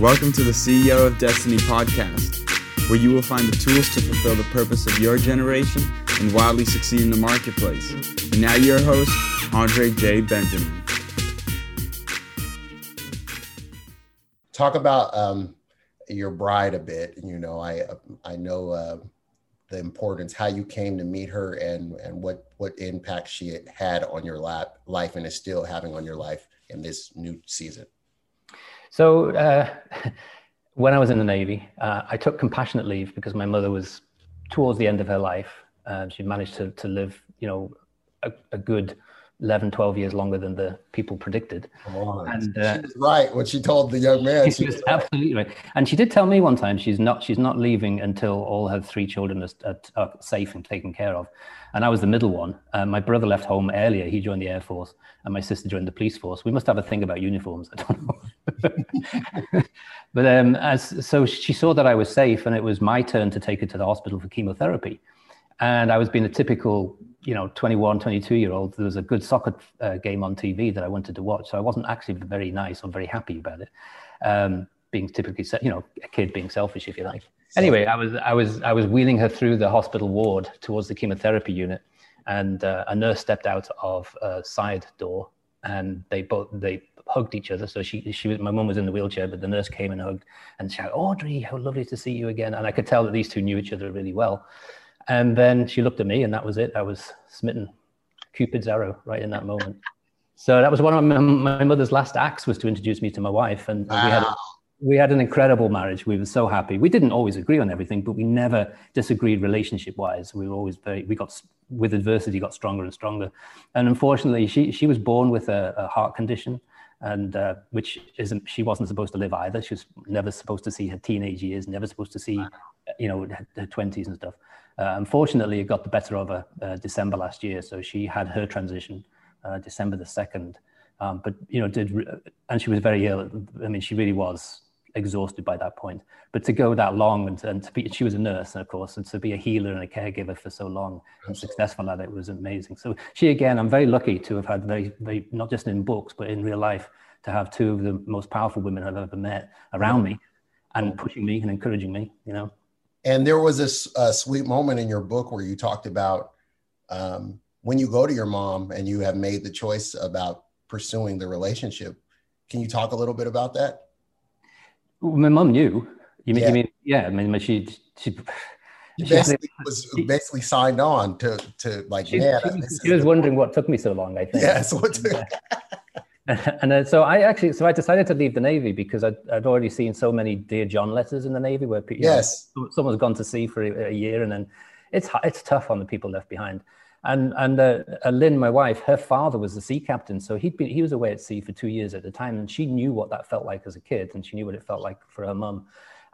Welcome to the CEO of Destiny podcast, where you will find the tools to fulfill the purpose of your generation and wildly succeed in the marketplace. And now, your host, Andre J. Benjamin. Talk about um, your bride a bit. You know, I I know uh, the importance, how you came to meet her, and and what what impact she had on your lap, life and is still having on your life in this new season. So uh, when I was in the Navy, uh, I took compassionate leave because my mother was towards the end of her life. Uh, she managed to, to live, you know, a, a, good 11, 12 years longer than the people predicted. Oh, and uh, she was right what she told the young man. She, was absolutely right. And she did tell me one time she's not she's not leaving until all her three children are, are safe and taken care of and I was the middle one. Uh, my brother left home earlier; he joined the air force, and my sister joined the police force. We must have a thing about uniforms. I don't know. but um, as so, she saw that I was safe, and it was my turn to take her to the hospital for chemotherapy. And I was being a typical, you know, 21, 22 year old. There was a good soccer uh, game on TV that I wanted to watch, so I wasn't actually very nice or very happy about it. Um, being typically, you know, a kid being selfish, if you like. Anyway, I was I was I was wheeling her through the hospital ward towards the chemotherapy unit, and uh, a nurse stepped out of a side door, and they both they hugged each other. So she she was my mum was in the wheelchair, but the nurse came and hugged and shouted, "Audrey, how lovely to see you again!" And I could tell that these two knew each other really well. And then she looked at me, and that was it. I was smitten, Cupid's arrow, right in that moment. So that was one of my, my mother's last acts was to introduce me to my wife, and wow. we had a, we had an incredible marriage. We were so happy. We didn't always agree on everything, but we never disagreed relationship wise. We were always very, we got, with adversity, got stronger and stronger. And unfortunately, she, she was born with a, a heart condition, and uh, which isn't, she wasn't supposed to live either. She was never supposed to see her teenage years, never supposed to see, you know, her 20s and stuff. Uh, unfortunately, it got the better of her uh, December last year. So she had her transition uh, December the 2nd. Um, but you know, did and she was very ill. I mean, she really was exhausted by that point. But to go that long and, and to be, she was a nurse, of course, and to be a healer and a caregiver for so long and successful at it was amazing. So she, again, I'm very lucky to have had very, very, not just in books, but in real life, to have two of the most powerful women I've ever met around me and pushing me and encouraging me, you know. And there was this uh, sweet moment in your book where you talked about um, when you go to your mom and you have made the choice about pursuing the relationship. Can you talk a little bit about that? Well, my mom knew. You mean, yeah. you mean, yeah, I mean, she, she, she basically was basically signed on to, to like, she, man, she, she was wondering what took me so long, I think. Yes. What and uh, so I actually, so I decided to leave the Navy because I'd, I'd already seen so many Dear John letters in the Navy where people, yes. Know, someone's gone to sea for a, a year and then it's, it's tough on the people left behind. And and uh, uh, Lynn, my wife, her father was the sea captain, so he'd been he was away at sea for two years at a time, and she knew what that felt like as a kid, and she knew what it felt like for her mum.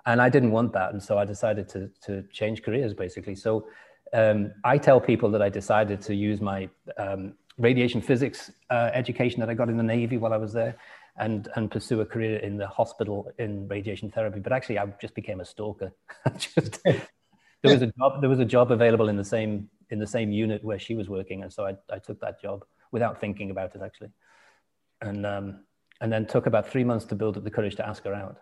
And I didn't want that, and so I decided to to change careers basically. So um, I tell people that I decided to use my um, radiation physics uh, education that I got in the Navy while I was there, and and pursue a career in the hospital in radiation therapy. But actually, I just became a stalker. just, there was a job. There was a job available in the same in the same unit where she was working, and so I, I took that job without thinking about it actually, and um, and then took about three months to build up the courage to ask her out.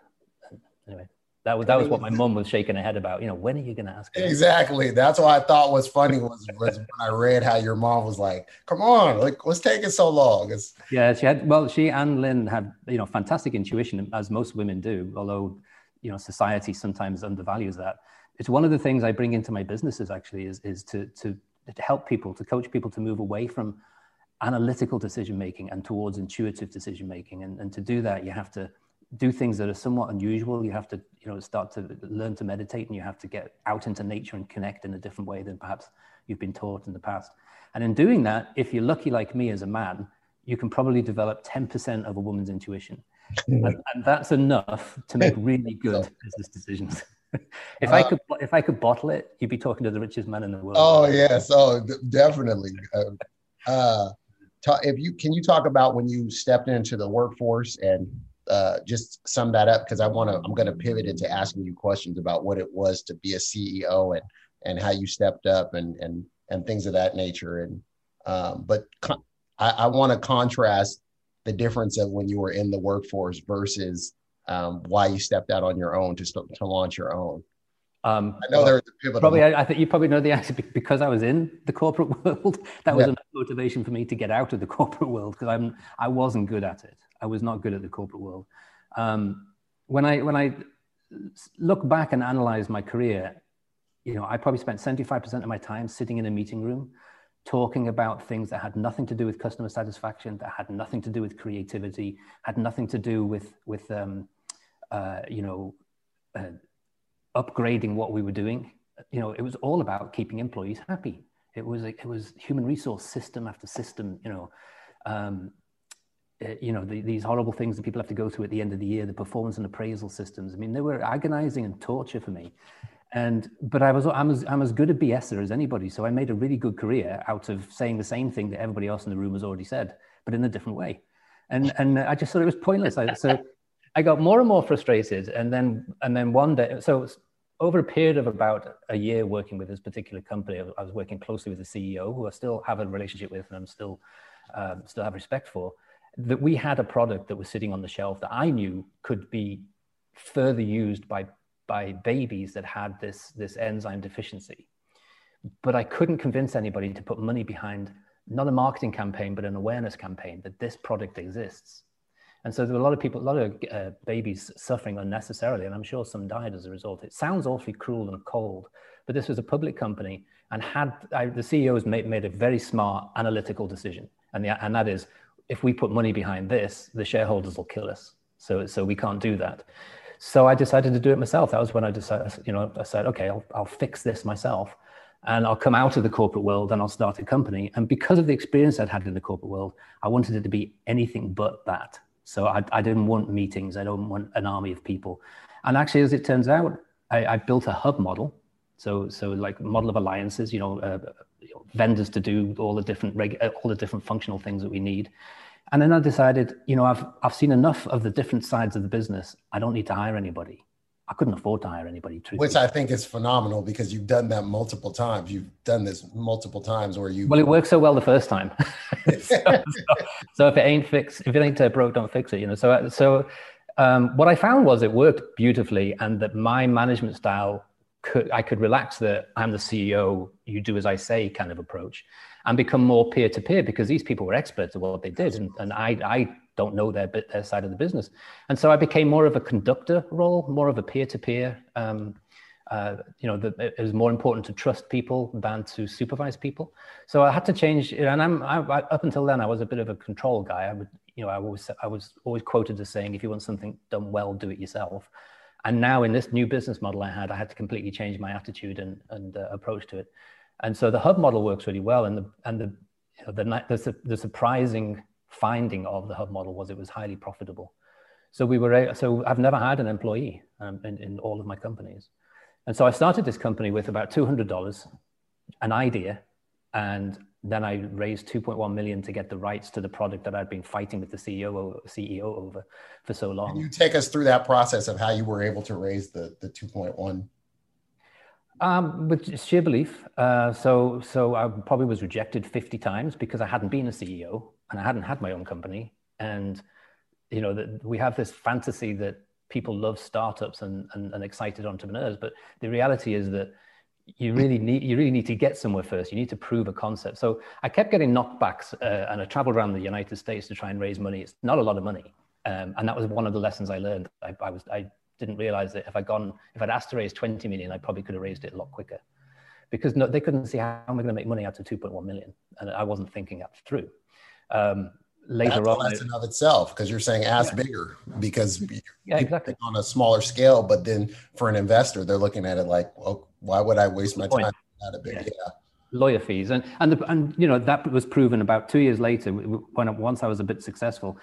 Anyway, that was that was what my mom was shaking her head about. You know, when are you going to ask? Her exactly. That's what I thought was funny was, was when I read how your mom was like, "Come on, like what's taking so long?" It's- yeah, she had. Well, she and Lynn had you know fantastic intuition, as most women do. Although you know society sometimes undervalues that it's one of the things I bring into my businesses actually is, is to, to, to help people, to coach people to move away from analytical decision making and towards intuitive decision making. And, and to do that, you have to do things that are somewhat unusual. You have to, you know, start to learn to meditate and you have to get out into nature and connect in a different way than perhaps you've been taught in the past. And in doing that, if you're lucky like me as a man, you can probably develop 10% of a woman's intuition. and, and that's enough to make really good business decisions. if uh, I could, if I could bottle it, you'd be talking to the richest man in the world. Oh yes, oh d- definitely. Uh, uh, ta- if you can, you talk about when you stepped into the workforce and uh, just sum that up because I want to. I'm going to pivot into asking you questions about what it was to be a CEO and and how you stepped up and and and things of that nature. And um, but I, I want to contrast the difference of when you were in the workforce versus um, why you stepped out on your own to to launch your own. Um, I know well, there's a pivotal. Probably, I, I think you probably know the answer because I was in the corporate world. That was Yeah. a motivation for me to get out of the corporate world because I'm I wasn't good at it. I was not good at the corporate world. Um, when I when I look back and analyze my career, you know, I probably spent 75% of my time sitting in a meeting room talking about things that had nothing to do with customer satisfaction, that had nothing to do with creativity, had nothing to do with with um, uh, you know uh, upgrading what we were doing. You know, it was all about keeping employees happy. It was it was human resource system after system. You know. Um, uh, you know the, these horrible things that people have to go through at the end of the year the performance and appraisal systems. I mean they were agonizing and torture for me. And but i was i'm as, I'm as good a bser as anybody so i made a really good career out of saying the same thing that everybody else in the room has already said but in a different way. And and i just thought it was pointless. I, so i got more and more frustrated and then and then one day so over a period of about a year working with this particular company i was working closely with the ceo who i still have a relationship with and i'm still um, still have respect for that we had a product that was sitting on the shelf that I knew could be further used by by babies that had this this enzyme deficiency. But I couldn't convince anybody to put money behind not a marketing campaign but an awareness campaign that this product exists. And so there were a lot of people, a lot of uh, babies suffering unnecessarily, and I'm sure some died as a result. It sounds awfully cruel and cold, but this was a public company, and had I, the CEOs made, made a very smart analytical decision, and the, and that is if we put money behind this, the shareholders will kill us. So, so we can't do that. So I decided to do it myself. That was when I decided, you know, I said, okay, I'll, I'll fix this myself and I'll come out of the corporate world and I'll start a company. And because of the experience I'd had in the corporate world, I wanted it to be anything but that. So I, I didn't want meetings. I don't want an army of people. And actually, as it turns out, I, I built a hub model. So, so like model of alliances, you know, uh, vendors to do all the different reg- uh, all the different functional things that we need. And then I decided, you know, I've I've seen enough of the different sides of the business. I don't need to hire anybody. I couldn't afford to hire anybody. Truthfully. Which I think is phenomenal because you've done that multiple times. You've done this multiple times where you. Well, it worked so well the first time. so, so, so, if it ain't fixed, if it ain't uh, broke, don't fix it. You know. So so um, what I found was it worked beautifully, and that my management style could I could relax that I'm the CEO, you do as I say kind of approach, and become more peer to peer because these people were experts at what they did, and, and I I don't know their their side of the business, and so I became more of a conductor role, more of a peer to peer. You know, the, it was more important to trust people than to supervise people. So I had to change, and I'm I, up until then I was a bit of a control guy. I would, you know, I was I was always quoted as saying, if you want something done well, do it yourself. And now in this new business model I had, I had to completely change my attitude and and uh, approach to it. And so the hub model works really well, and the and the you know, the, the the surprising finding of the hub model was it was highly profitable. So we were so I've never had an employee um, in, in all of my companies. And so I started this company with about $200, an idea, and then I raised 2.1 million to get the rights to the product that I'd been fighting with the CEO CEO over for so long. Can you take us through that process of how you were able to raise the the 2.1? Um, with sheer belief. Uh, so so I probably was rejected 50 times because I hadn't been a CEO and I hadn't had my own company. And you know that we have this fantasy that people love startups and, and, and, excited entrepreneurs but the reality is that you really need you really need to get somewhere first you need to prove a concept so i kept getting knockbacks uh, and i traveled around the united states to try and raise money it's not a lot of money um, and that was one of the lessons i learned I, I, was i didn't realize that if i'd gone if i'd asked to raise 20 million i probably could have raised it a lot quicker because no, they couldn't see how am i going to make money out of 2.1 million and i wasn't thinking that through um, later That's on. a lesson of itself because you're saying ask yeah. bigger because yeah, exactly on a smaller scale. But then for an investor, they're looking at it like, well, why would I waste my time at a big? Yeah. yeah. Lawyer fees and and the, and you know that was proven about two years later when once I was a bit successful.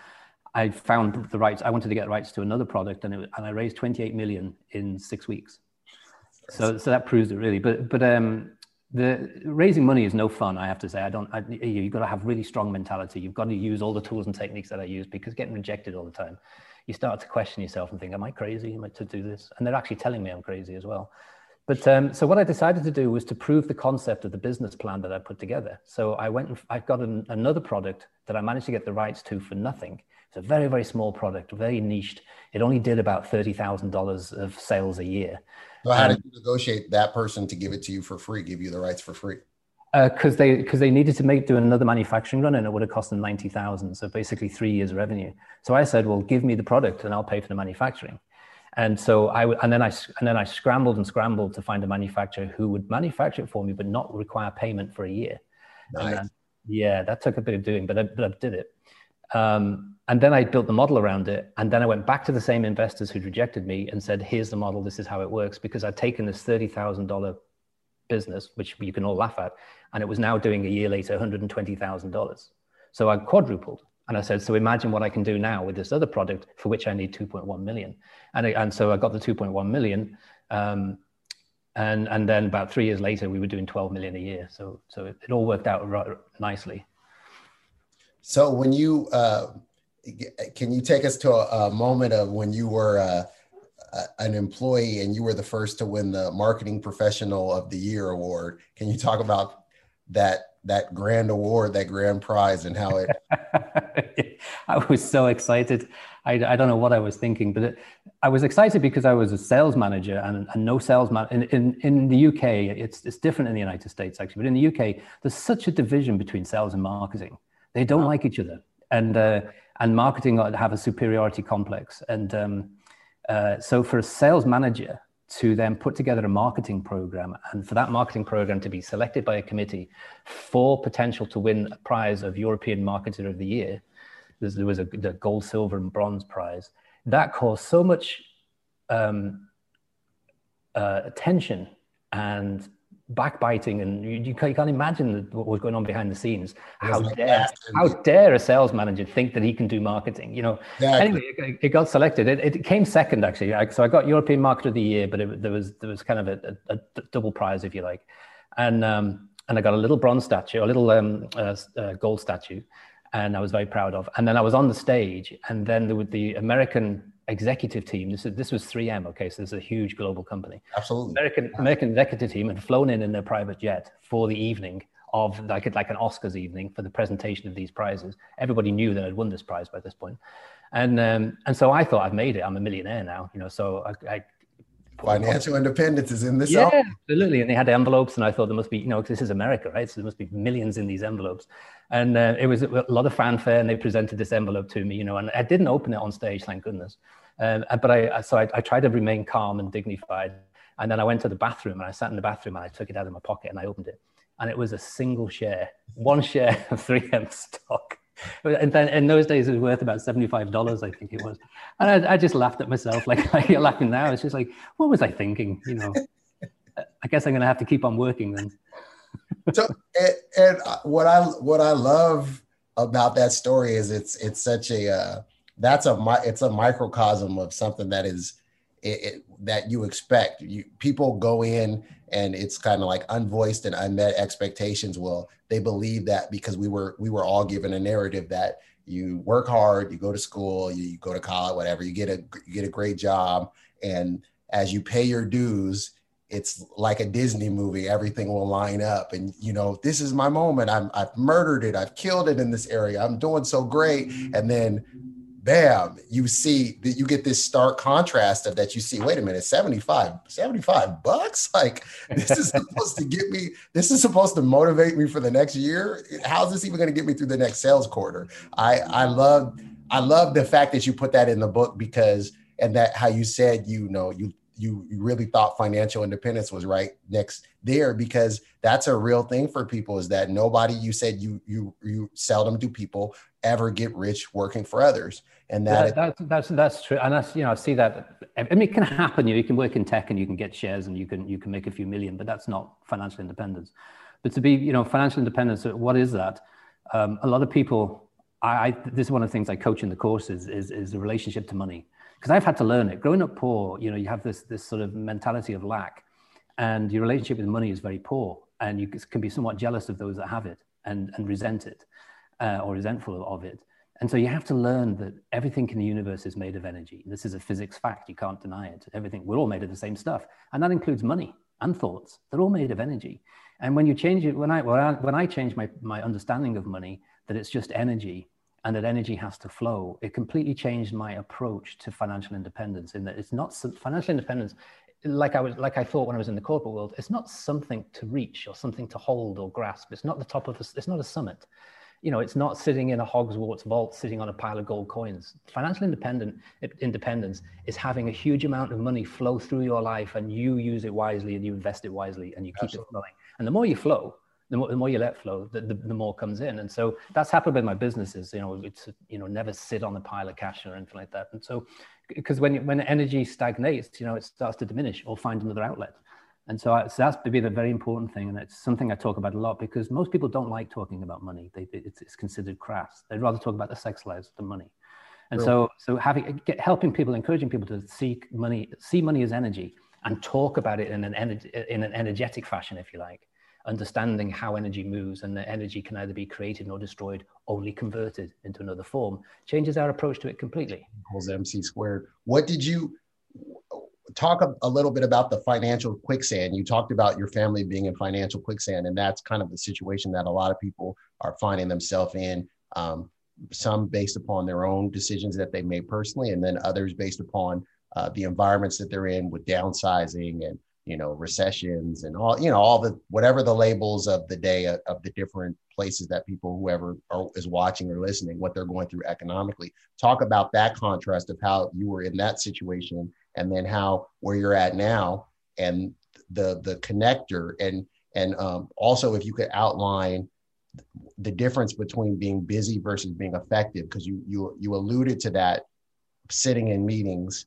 I found the rights. I wanted to get rights to another product, and it, and I raised 28 million in six weeks. So so that proves it really. But but um, the raising money is no fun i have to say i don't I, you've got to have really strong mentality you've got to use all the tools and techniques that i use because getting rejected all the time you start to question yourself and think am i crazy am i to do this and they're actually telling me i'm crazy as well But um, so what I decided to do was to prove the concept of the business plan that I put together. So I went and I got an, another product that I managed to get the rights to for nothing. It's a very, very small product, very niched. It only did about $30,000 of sales a year. So how um, did you negotiate that person to give it to you for free, give you the rights for free? because uh, they because they needed to make do another manufacturing run and it would have cost them ninety thousand. So basically three years revenue. So I said, well, give me the product and I'll pay for the manufacturing. And so I and then I and then I scrambled and scrambled to find a manufacturer who would manufacture it for me, but not require payment for a year. Nice. Then, yeah, that took a bit of doing, but I, but I did it. Um, and then I built the model around it. And then I went back to the same investors who'd rejected me and said, here's the model. This is how it works. Because I'd taken this $30,000 business, which you can all laugh at, and it was now doing a year later $120,000. So I quadrupled. And I said, so imagine what I can do now with this other product for which I need 2.1 million. And, and so I got the 2.1 million. Um, and, and then about three years later, we were doing 12 million a year. So, so it, it all worked out nicely. So when you, uh, can you take us to a, a moment of when you were uh, an employee and you were the first to win the marketing professional of the year award? Can you talk about that that grand award, that grand prize, and how it. I was so excited. I, I don't know what I was thinking, but it, I was excited because I was a sales manager and, and no salesman. In, in, in the UK, it's, it's different in the United States, actually, but in the UK, there's such a division between sales and marketing. They don't like each other. And, uh, and marketing have a superiority complex. And um, uh, so for a sales manager, to then put together a marketing program and for that marketing program to be selected by a committee for potential to win a prize of European Marketer of the Year. There was a the gold, silver, and bronze prize. That caused so much um, uh, attention and backbiting and you, you, can't, you, can't, imagine what was going on behind the scenes. How dare how dare a sales manager think that he can do marketing you know? Exactly. anyway it, it, got selected. It, it, came second actually. So i got european market of the year but it, there was there was kind of a, a, a double prize if you like. And um, and i got a little bronze statue a little um, uh, uh, gold statue and i was very proud of. And then i was on the stage and then was the american executive team. This is this was 3M. Okay, so this is a huge global company. Absolutely. American American executive team had flown in in their private jet for the evening of like like an Oscars evening for the presentation of these prizes. Everybody knew that I'd won this prize by this point, and um, and so I thought I've made it. I'm a millionaire now. You know, so I. I Financial independence is in this. Yeah, album. absolutely. And they had envelopes, and I thought there must be, you know, this is America, right? So there must be millions in these envelopes. And uh, it was a lot of fanfare, and they presented this envelope to me, you know, and I didn't open it on stage, thank goodness. Um, but I, so I, I tried to remain calm and dignified. And then I went to the bathroom and I sat in the bathroom and I took it out of my pocket and I opened it. And it was a single share, one share of 3M stock. And then in those days, it was worth about $75, I think it was. And I, I just laughed at myself, like, like you're laughing now. It's just like, what was I thinking? You know, I guess I'm going to have to keep on working then. So, and, and, what I, what I love about that story is it's, it's such a, uh, that's a it's a microcosm of something that is it, it, that you expect. You people go in and it's kind of like unvoiced and unmet expectations. Well, they believe that because we were we were all given a narrative that you work hard, you go to school, you, you go to college, whatever, you get a you get a great job, and as you pay your dues, it's like a Disney movie. Everything will line up, and you know this is my moment. I'm I've murdered it. I've killed it in this area. I'm doing so great, and then bam, you see that you get this stark contrast of that you see, wait a minute, 75, 75 bucks? Like this is supposed to get me, this is supposed to motivate me for the next year. How's this even going to get me through the next sales quarter? I I love I love the fact that you put that in the book because and that how you said you know you you, really thought financial independence was right next there because that's a real thing for people is that nobody you said you you you seldom do people ever get rich working for others. And that, that that's, that's that's true. And that's you know i see that i mean it can happen you, know, you can work in tech and you can get shares and you can you can make a few million but that's not financial independence. But to be you know financial independence what is that? Um, a lot of people I, I, this is one of the things i coach in the courses is, is the relationship to money because i've had to learn it growing up poor you know you have this this sort of mentality of lack and your relationship with money is very poor and you can be somewhat jealous of those that have it and, and resent it uh, or resentful of it and so you have to learn that everything in the universe is made of energy. This is a physics fact. You can't deny it. Everything, we're all made of the same stuff. And that includes money. and thoughts. They're all made of energy. And when you change it, when I, when I, when I change my, my understanding of money, that it's just energy and that energy has to flow, it completely changed my approach to financial independence in that it's not financial independence like I was like I thought when I was in the corporate world, it's not something to reach or something to hold or grasp. It's not the top of a, it's not a summit you know, it's not sitting in a Hogwarts vault, sitting on a pile of gold coins. Financial independent, independence is having a huge amount of money flow through your life and you use it wisely and you invest it wisely and you keep Absolutely. it flowing. And the more you flow, the more, the more you let flow, the, the, the, more comes in. And so that's happened with my businesses. You know, it's, you know, never sit on a pile of cash or anything like that. And so, because when, when energy stagnates, you know, it starts to diminish or find another outlet. And so, I, so that's been a very important thing, and it's something I talk about a lot because most people don't like talking about money. They, it's, it's, considered crass. They'd rather talk about the sex lives than money. And so, so having get, helping people, encouraging people to see money, see money as energy, and talk about it in an energy, in an energetic fashion, if you like, understanding how energy moves and that energy can either be created or destroyed, only converted into another form, changes our approach to it completely. Equals MC squared. What did you? talk a, a, little bit about the financial quicksand. You talked about your family being in financial quicksand, and that's kind of the situation that a lot of people are finding themselves in. Um, some based upon their own decisions that they made personally, and then others based upon uh, the environments that they're in with downsizing and you know recessions and all you know all the whatever the labels of the day of, of the different places that people whoever are, is watching or listening what they're going through economically. Talk about that contrast of how you were in that situation and then how where you're at now and the the connector. And and um, also if you could outline the difference between being busy versus being effective because you you you alluded to that sitting in meetings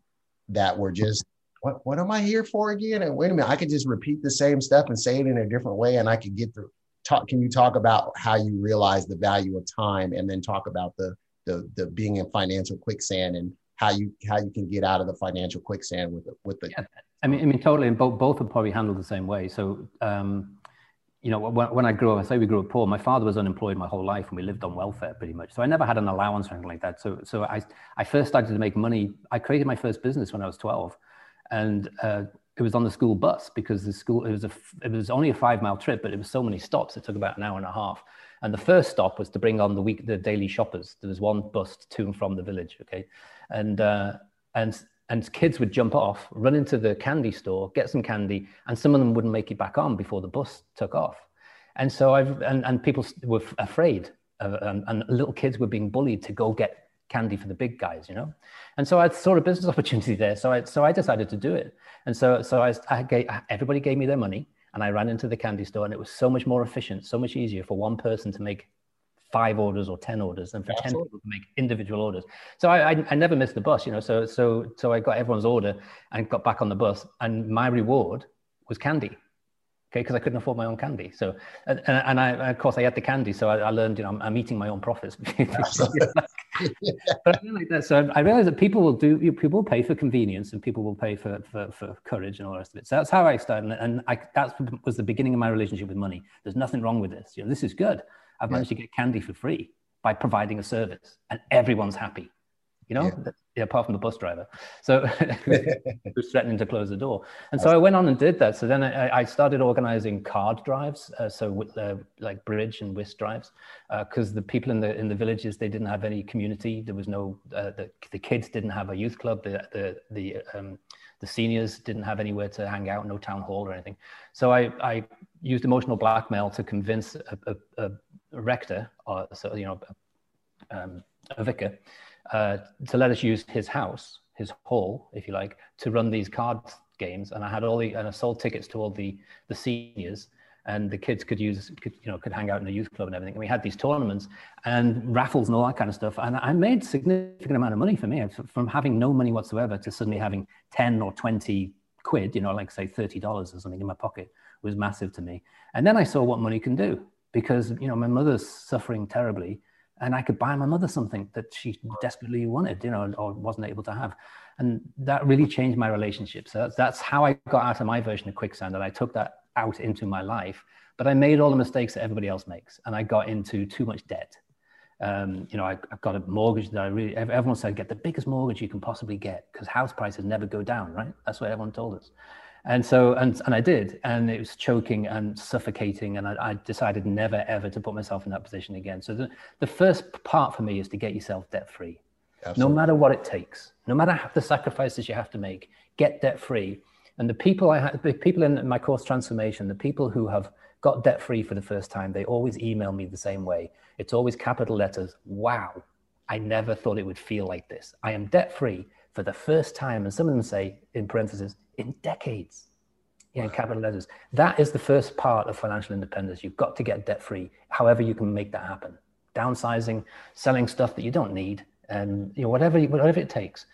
that were just what what am I here for again? And wait a minute, I could just repeat the same stuff and say it in a different way, and I could get through. Talk. Can you talk about how you realize the value of time, and then talk about the the the being in financial quicksand and how you how you can get out of the financial quicksand with the, with the. Yeah. I mean, I mean, totally, and both both are probably handled the same way. So, um, you know, when, when I grew up, I say we grew up poor. My father was unemployed my whole life, and we lived on welfare pretty much. So I never had an allowance or anything like that. So, so I I first started to make money. I created my first business when I was twelve, and uh, it was on the school bus because the school it was a it was only a five mile trip, but it was so many stops. It took about an hour and a half. And the first stop was to bring on the week the daily shoppers. There was one bus to and from the village. Okay, and uh, and and kids would jump off, run into the candy store, get some candy, and some of them wouldn't make it back on before the bus took off. And so I've and, and people were afraid, of, and, and little kids were being bullied to go get candy for the big guys, you know. And so I saw a business opportunity there, so I so I decided to do it. And so so I, I gave, everybody gave me their money, and I ran into the candy store, and it was so much more efficient, so much easier for one person to make five orders or 10 orders than for Absolutely. 10 people to make individual orders. So I, I, I, never missed the bus, you know, so, so, so I got everyone's order and got back on the bus and my reward was candy. Okay. Cause I couldn't afford my own candy. So, and, and I, of course I had the candy. So I, I learned, you know, I'm, I'm, eating my own profits. but I like that. So I realized that people will do, people will pay for convenience and people will pay for, for, for courage and all the rest of it. So that's how I started. And I, that was the beginning of my relationship with money. There's nothing wrong with this. You know, this is good. I've managed to get candy for free by providing a service, and everyone's happy. You know, yeah. Apart from the bus driver, so who's threatening to close the door. And so I went on and did that. So then I, I started organizing card drives, uh, so with uh, like bridge and whist drives, because uh, the people in the in the villages they didn't have any community. There was no uh, the the kids didn't have a youth club. The the the um, the seniors didn't have anywhere to hang out, no town hall or anything. So I, I used emotional blackmail to convince a, a, a rector, or so you know, um, a vicar, uh, to let us use his house, his hall, if you like, to run these card games. And I had all the and I sold tickets to all the the seniors, and the kids could use could you know could hang out in the youth club and everything. And we had these tournaments and raffles and all that kind of stuff. And I made significant amount of money for me from having no money whatsoever to suddenly having ten or twenty quid, you know, like say thirty dollars or something in my pocket was massive to me. And then I saw what money can do because you know my mother's suffering terribly and i could buy my mother something that she desperately wanted you know or wasn't able to have. And that really changed my relationship. So that's, that's how i got out of my version of quicksand and i took that out into my life but i made all the mistakes that everybody else makes and i got into too much debt. Um, you know I, I got a mortgage that i really everyone said get the biggest mortgage you can possibly get because house prices never go down right? That's what everyone told us And so, and, and I did, and it was choking and suffocating. And I, I decided never, ever to put myself in that position again. So the, the first part for me is to get yourself debt free. No matter what it takes, no matter how the sacrifices you have to make, get debt free. And the people I have, the people in my course transformation, the people who have got debt free for the first time, they always email me the same way. It's always capital letters. Wow, I never thought it would feel like this. I am debt free for the first time. And some of them say, in parentheses, in decades. Yeah, in capital letters. That is the first part of financial independence. You've got to get debt free, however, you can make that happen. Downsizing, selling stuff that you don't need, and you know, whatever, whatever it takes.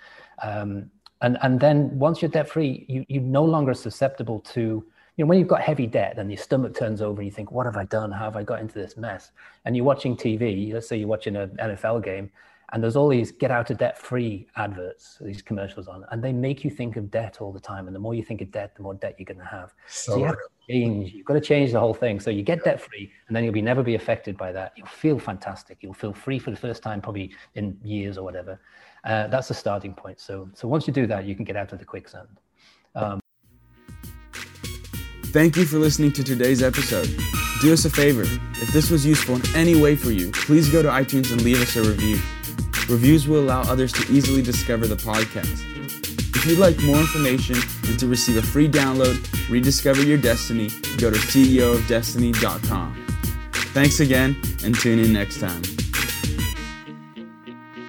Um, and, and then once you're debt free, you, you're no longer susceptible to you know, when you've got heavy debt and your stomach turns over and you think, what have I done? How have I got into this mess? And you're watching TV, let's say you're watching an NFL game, and there's all these get out of debt free adverts, these commercials on, and they make you think of debt all the time. And the more you think of debt, the more debt you're going to have. So, so you have to change. You've got to change the whole thing. So you get debt free, and then you'll be never be affected by that. You'll feel fantastic. You'll feel free for the first time, probably in years or whatever. Uh, that's the starting point. So, so once you do that, you can get out of the quicksand. Um, Thank you for listening to today's episode. Do us a favor. If this was useful in any way for you, please go to iTunes and leave us a review. Reviews will allow others to easily discover the podcast. If you'd like more information and to receive a free download, rediscover your destiny, go to ceoofdestiny.com. Thanks again and tune in next time.